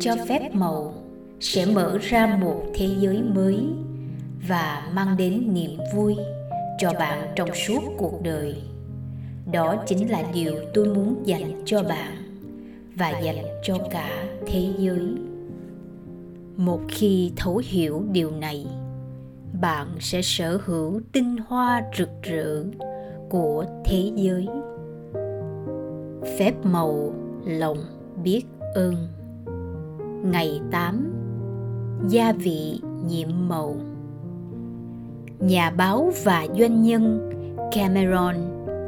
cho phép màu, sẽ mở ra một thế giới mới và mang đến niềm vui cho bạn trong suốt cuộc đời. Đó chính là điều tôi muốn dành cho bạn và dành cho cả thế giới. Một khi thấu hiểu điều này, bạn sẽ sở hữu tinh hoa rực rỡ của thế giới. Phép màu lòng biết ơn ngày 8 gia vị nhiệm màu nhà báo và doanh nhân cameron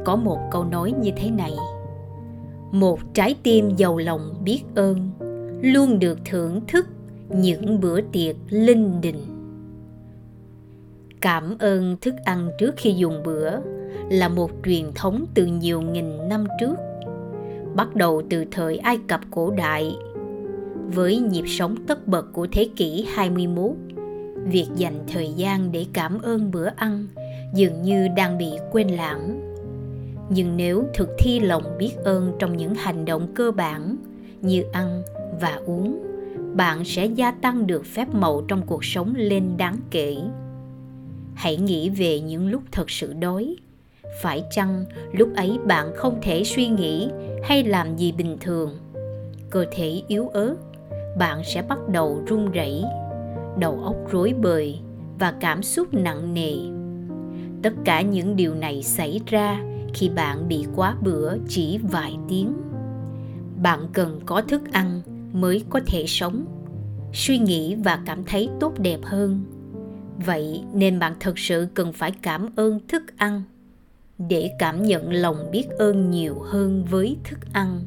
có một câu nói như thế này một trái tim giàu lòng biết ơn, luôn được thưởng thức những bữa tiệc linh đình cảm ơn thức ăn trước khi dùng bữa là một truyền thống từ nhiều nghìn năm trước, bắt đầu từ thời Ai Cập cổ đại. Với nhịp sống tất bật của thế kỷ 21, việc dành thời gian để cảm ơn bữa ăn dường như đang bị quên lãng. Nhưng nếu thực thi lòng biết ơn trong những hành động cơ bản như ăn và uống, bạn sẽ gia tăng được phép màu trong cuộc sống lên đáng kể. Hãy nghĩ về những lúc thật sự đói, phải chăng lúc ấy bạn không thể suy nghĩ hay làm gì bình thường cơ thể yếu ớt bạn sẽ bắt đầu run rẩy, đầu óc rối bời và cảm xúc nặng nề. Tất cả những điều này xảy ra khi bạn bị quá bữa chỉ vài tiếng. Bạn cần có thức ăn mới có thể sống, suy nghĩ và cảm thấy tốt đẹp hơn. Vậy nên bạn thực sự cần phải cảm ơn thức ăn để cảm nhận lòng biết ơn nhiều hơn với thức ăn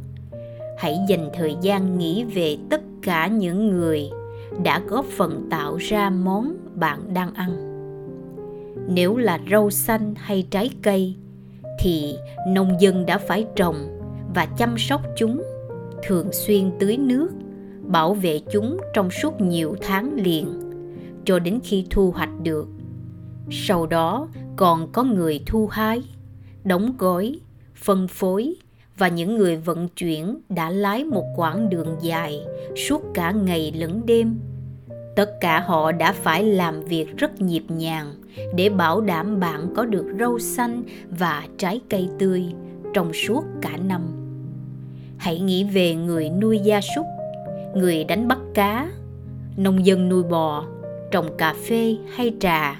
hãy dành thời gian nghĩ về tất cả những người đã góp phần tạo ra món bạn đang ăn. Nếu là rau xanh hay trái cây thì nông dân đã phải trồng và chăm sóc chúng thường xuyên tưới nước bảo vệ chúng trong suốt nhiều tháng liền cho đến khi thu hoạch được. Sau đó còn có người thu hái đóng gói, phân phối và những người vận chuyển đã lái một quãng đường dài suốt cả ngày lẫn đêm. Tất cả họ đã phải làm việc rất nhịp nhàng để bảo đảm bạn có được rau xanh và trái cây tươi trong suốt cả năm. Hãy nghĩ về người nuôi gia súc, người đánh bắt cá, nông dân nuôi bò, trồng cà phê hay trà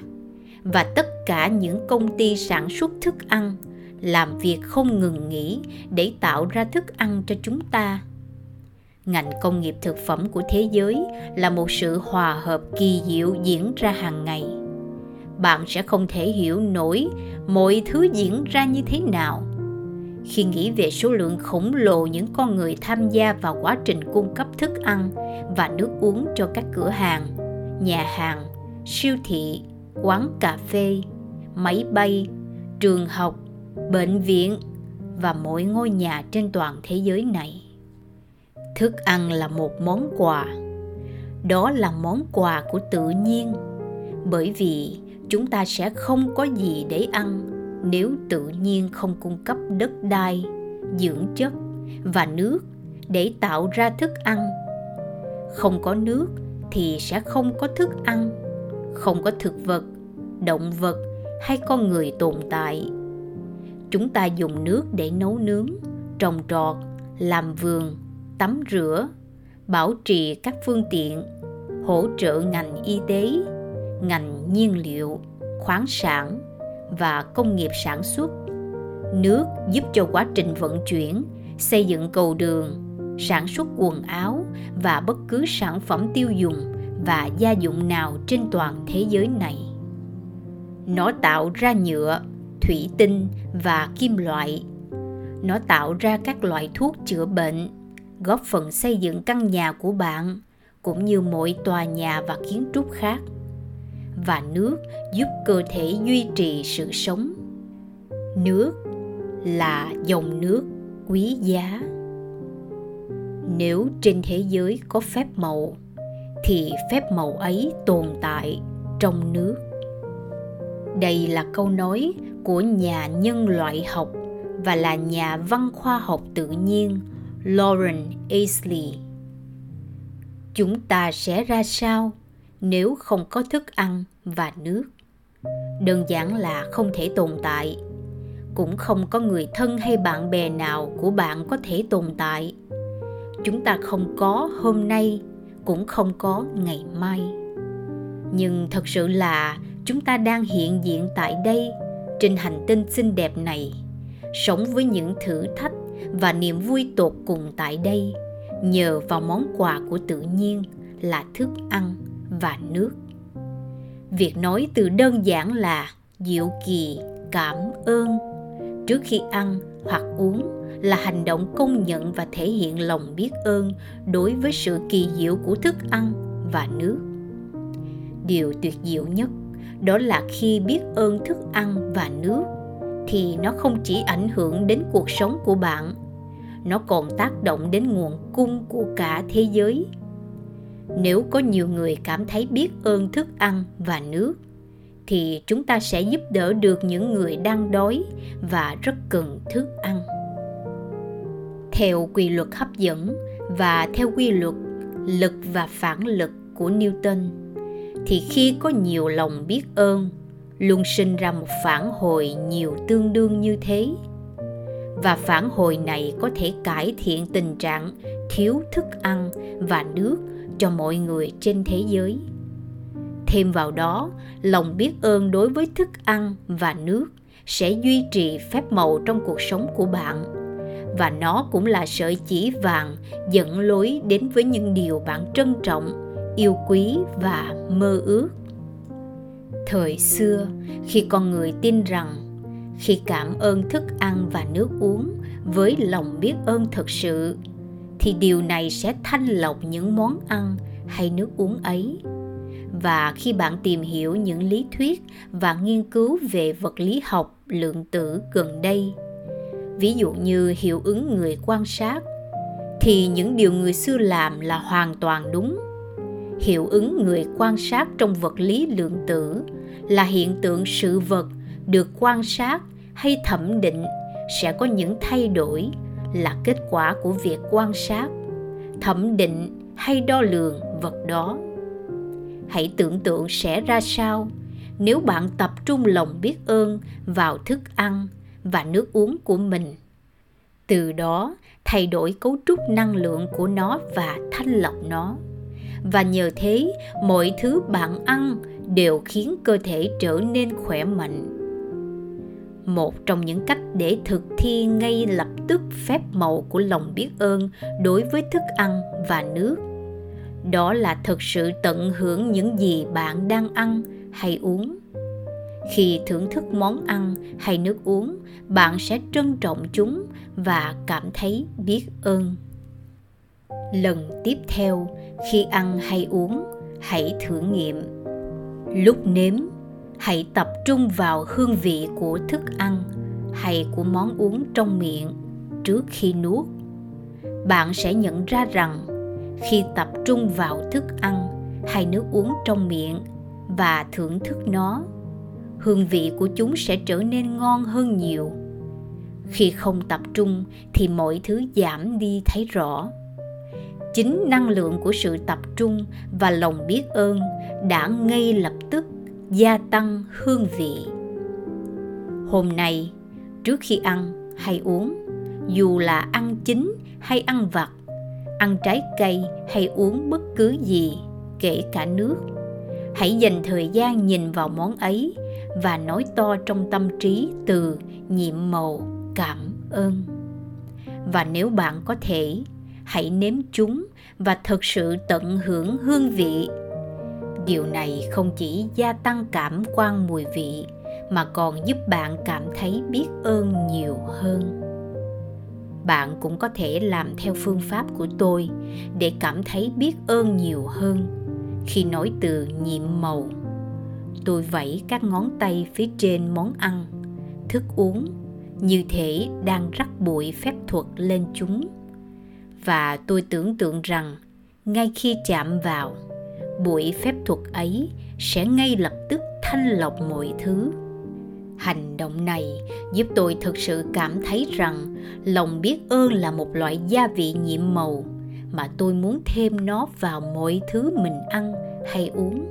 và tất cả những công ty sản xuất thức ăn làm việc không ngừng nghỉ để tạo ra thức ăn cho chúng ta. Ngành công nghiệp thực phẩm của thế giới là một sự hòa hợp kỳ diệu diễn ra hàng ngày. Bạn sẽ không thể hiểu nổi mọi thứ diễn ra như thế nào. Khi nghĩ về số lượng khổng lồ những con người tham gia vào quá trình cung cấp thức ăn và nước uống cho các cửa hàng, nhà hàng, siêu thị, quán cà phê, máy bay, trường học bệnh viện và mỗi ngôi nhà trên toàn thế giới này. Thức ăn là một món quà. Đó là món quà của tự nhiên, bởi vì chúng ta sẽ không có gì để ăn nếu tự nhiên không cung cấp đất đai, dưỡng chất và nước để tạo ra thức ăn. Không có nước thì sẽ không có thức ăn, không có thực vật, động vật hay con người tồn tại chúng ta dùng nước để nấu nướng, trồng trọt, làm vườn, tắm rửa, bảo trì các phương tiện, hỗ trợ ngành y tế, ngành nhiên liệu, khoáng sản và công nghiệp sản xuất. Nước giúp cho quá trình vận chuyển, xây dựng cầu đường, sản xuất quần áo và bất cứ sản phẩm tiêu dùng và gia dụng nào trên toàn thế giới này. Nó tạo ra nhựa thủy tinh và kim loại. Nó tạo ra các loại thuốc chữa bệnh, góp phần xây dựng căn nhà của bạn cũng như mọi tòa nhà và kiến trúc khác và nước giúp cơ thể duy trì sự sống. Nước là dòng nước quý giá. Nếu trên thế giới có phép màu, thì phép màu ấy tồn tại trong nước đây là câu nói của nhà nhân loại học và là nhà văn khoa học tự nhiên Lauren Aisley. chúng ta sẽ ra sao nếu không có thức ăn và nước? Đơn giản là không thể tồn tại. Cũng không có người thân hay bạn bè nào của bạn có thể tồn tại. Chúng ta không có hôm nay, cũng không có ngày mai. Nhưng thật sự là chúng ta đang hiện diện tại đây, trên hành tinh xinh đẹp này, sống với những thử thách và niềm vui tột cùng tại đây, nhờ vào món quà của tự nhiên là thức ăn và nước. Việc nói từ đơn giản là diệu kỳ, cảm ơn. Trước khi ăn hoặc uống là hành động công nhận và thể hiện lòng biết ơn đối với sự kỳ diệu của thức ăn và nước. Điều tuyệt diệu nhất đó là khi biết ơn thức ăn và nước, thì nó không chỉ ảnh hưởng đến cuộc sống của bạn, nó còn tác động đến nguồn cung của cả thế giới. Nếu có nhiều người cảm thấy biết ơn thức ăn và nước, thì chúng ta sẽ giúp đỡ được những người đang đói và rất cần thức ăn. Theo quy luật hấp dẫn và theo quy luật lực và phản lực của newton thì khi có nhiều lòng biết ơn, luôn sinh ra một phản hồi nhiều tương đương như thế. Và phản hồi này có thể cải thiện tình trạng thiếu thức ăn và nước cho mọi người trên thế giới. Thêm vào đó, lòng biết ơn đối với thức ăn và nước sẽ duy trì phép màu trong cuộc sống của bạn. Và nó cũng là sợi chỉ vàng dẫn lối đến với những điều bạn trân trọng yêu quý và mơ ước. Thời xưa, khi con người tin rằng khi cảm ơn thức ăn và nước uống với lòng biết ơn thực sự, thì điều này sẽ thanh lọc những món ăn hay nước uống ấy. Và khi bạn tìm hiểu những lý thuyết và nghiên cứu về vật lý học lượng tử gần đây, ví dụ như hiệu ứng người quan sát, thì những điều người xưa làm là hoàn toàn đúng hiệu ứng người quan sát trong vật lý lượng tử, là hiện tượng sự vật được quan sát hay thẩm định sẽ có những thay đổi, là kết quả của việc quan sát, thẩm định hay đo lường vật đó. Hãy tưởng tượng sẽ ra sao nếu bạn tập trung lòng biết ơn vào thức ăn và nước uống của mình. Từ đó, thay đổi cấu trúc năng lượng của nó và thanh lọc nó và nhờ thế, mọi thứ bạn ăn đều khiến cơ thể trở nên khỏe mạnh. Một trong những cách để thực thi ngay lập tức phép màu của lòng biết ơn đối với thức ăn và nước. Đó là thực sự tận hưởng những gì bạn đang ăn hay uống. Khi thưởng thức món ăn hay nước uống, bạn sẽ trân trọng chúng và cảm thấy biết ơn lần tiếp theo. Khi ăn hay uống, hãy thử nghiệm. Lúc nếm, hãy tập trung vào hương vị của thức ăn hay của món uống trong miệng trước khi nuốt. Bạn sẽ nhận ra rằng khi tập trung vào thức ăn hay nước uống trong miệng và thưởng thức nó, hương vị của chúng sẽ trở nên ngon hơn nhiều. Khi không tập trung thì mọi thứ giảm đi thấy rõ chính năng lượng của sự tập trung và lòng biết ơn đã ngay lập tức gia tăng hương vị. Hôm nay, trước khi ăn hay uống, dù là ăn chín hay ăn vặt, ăn trái cây hay uống bất cứ gì, kể cả nước, hãy dành thời gian nhìn vào món ấy và nói to trong tâm trí từ nhiệm màu cảm ơn. Và nếu bạn có thể hãy nếm chúng và thực sự tận hưởng hương vị. Điều này không chỉ gia tăng cảm quan mùi vị, mà còn giúp bạn cảm thấy biết ơn nhiều hơn. Bạn cũng có thể làm theo phương pháp của tôi để cảm thấy biết ơn nhiều hơn. Khi nói từ nhiệm màu, tôi vẫy các ngón tay phía trên món ăn, thức uống, như thể đang rắc bụi phép thuật lên chúng và tôi tưởng tượng rằng, ngay khi chạm vào bụi phép thuật ấy sẽ ngay lập tức thanh lọc mọi thứ. Hành động này giúp tôi thực sự cảm thấy rằng lòng biết ơn là một loại gia vị nhiệm màu mà tôi muốn thêm nó vào mọi thứ mình ăn hay uống.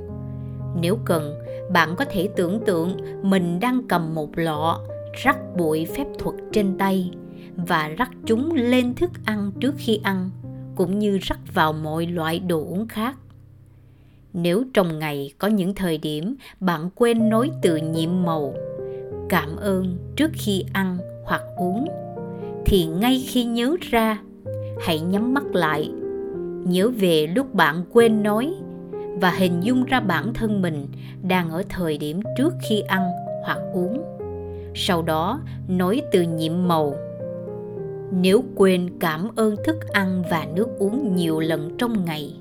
Nếu cần, bạn có thể tưởng tượng mình đang cầm một lọ rắc bụi phép thuật trên tay và rắc chúng lên thức ăn trước khi ăn, cũng như rắc vào mọi loại đồ uống khác. Nếu trong ngày có những thời điểm bạn quên nói từ nhiệm màu, cảm ơn trước khi ăn hoặc uống, thì ngay khi nhớ ra, hãy nhắm mắt lại, nhớ về lúc bạn quên nói và hình dung ra bản thân mình đang ở thời điểm trước khi ăn hoặc uống. Sau đó nói từ nhiệm màu nếu quên cảm ơn thức ăn và nước uống nhiều lần trong ngày,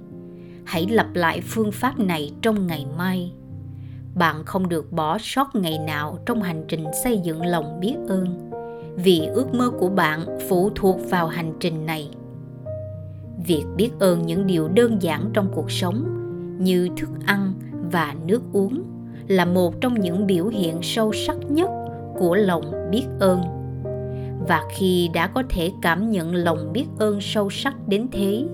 hãy lặp lại phương pháp này trong ngày mai. Bạn không được bỏ sót ngày nào trong hành trình xây dựng lòng biết ơn, vì ước mơ của bạn phụ thuộc vào hành trình này. Việc biết ơn những điều đơn giản trong cuộc sống, như thức ăn và nước uống, là một trong những biểu hiện sâu sắc nhất của lòng biết ơn và khi đã có thể cảm nhận lòng biết ơn sâu sắc đến thế,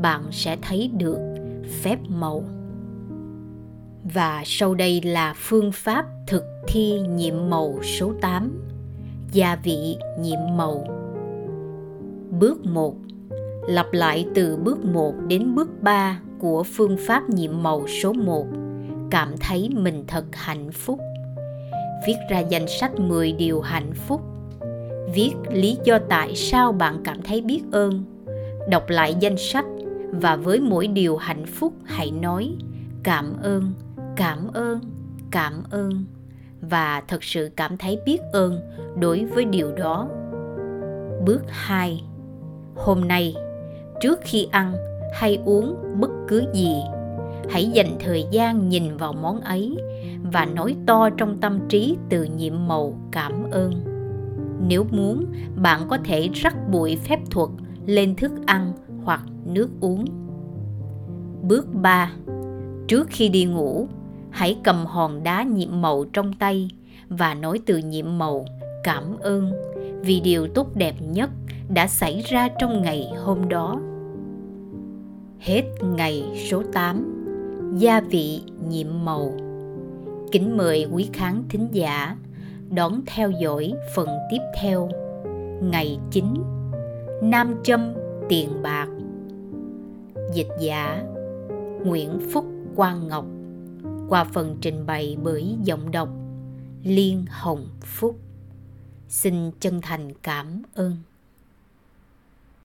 bạn sẽ thấy được phép màu. Và sau đây là phương pháp thực thi nhiệm màu số 8 gia vị nhiệm màu. Bước 1 lặp lại từ bước 1 đến bước 3 của phương pháp nhiệm màu số 1 cảm thấy mình thật hạnh phúc. Viết ra danh sách 10 điều hạnh phúc viết lý do tại sao bạn cảm thấy biết ơn. Đọc lại danh sách và với mỗi điều hạnh phúc hãy nói, cảm ơn cảm ơn cảm ơn. Và thật sự cảm thấy biết ơn đối với điều đó. Bước 2 hôm nay, trước khi ăn hay uống bất cứ gì, hãy dành thời gian nhìn vào món ấy và nói to trong tâm trí từ nhiệm màu cảm ơn nếu muốn, bạn có thể rắc bụi phép thuật lên thức ăn hoặc nước uống bước 3 trước khi đi ngủ, hãy cầm hòn đá nhiệm màu trong tay và nói từ nhiệm màu, cảm ơn vì điều tốt đẹp nhất đã xảy ra trong ngày hôm đó. Hết ngày số 8 Gia vị nhiệm màu Kính mời quý khán thính giả đón theo dõi phần tiếp theo Ngày 9 Nam châm tiền bạc Dịch giả Nguyễn Phúc Quang Ngọc qua phần trình bày bởi giọng đọc Liên Hồng Phúc. Xin chân thành cảm ơn.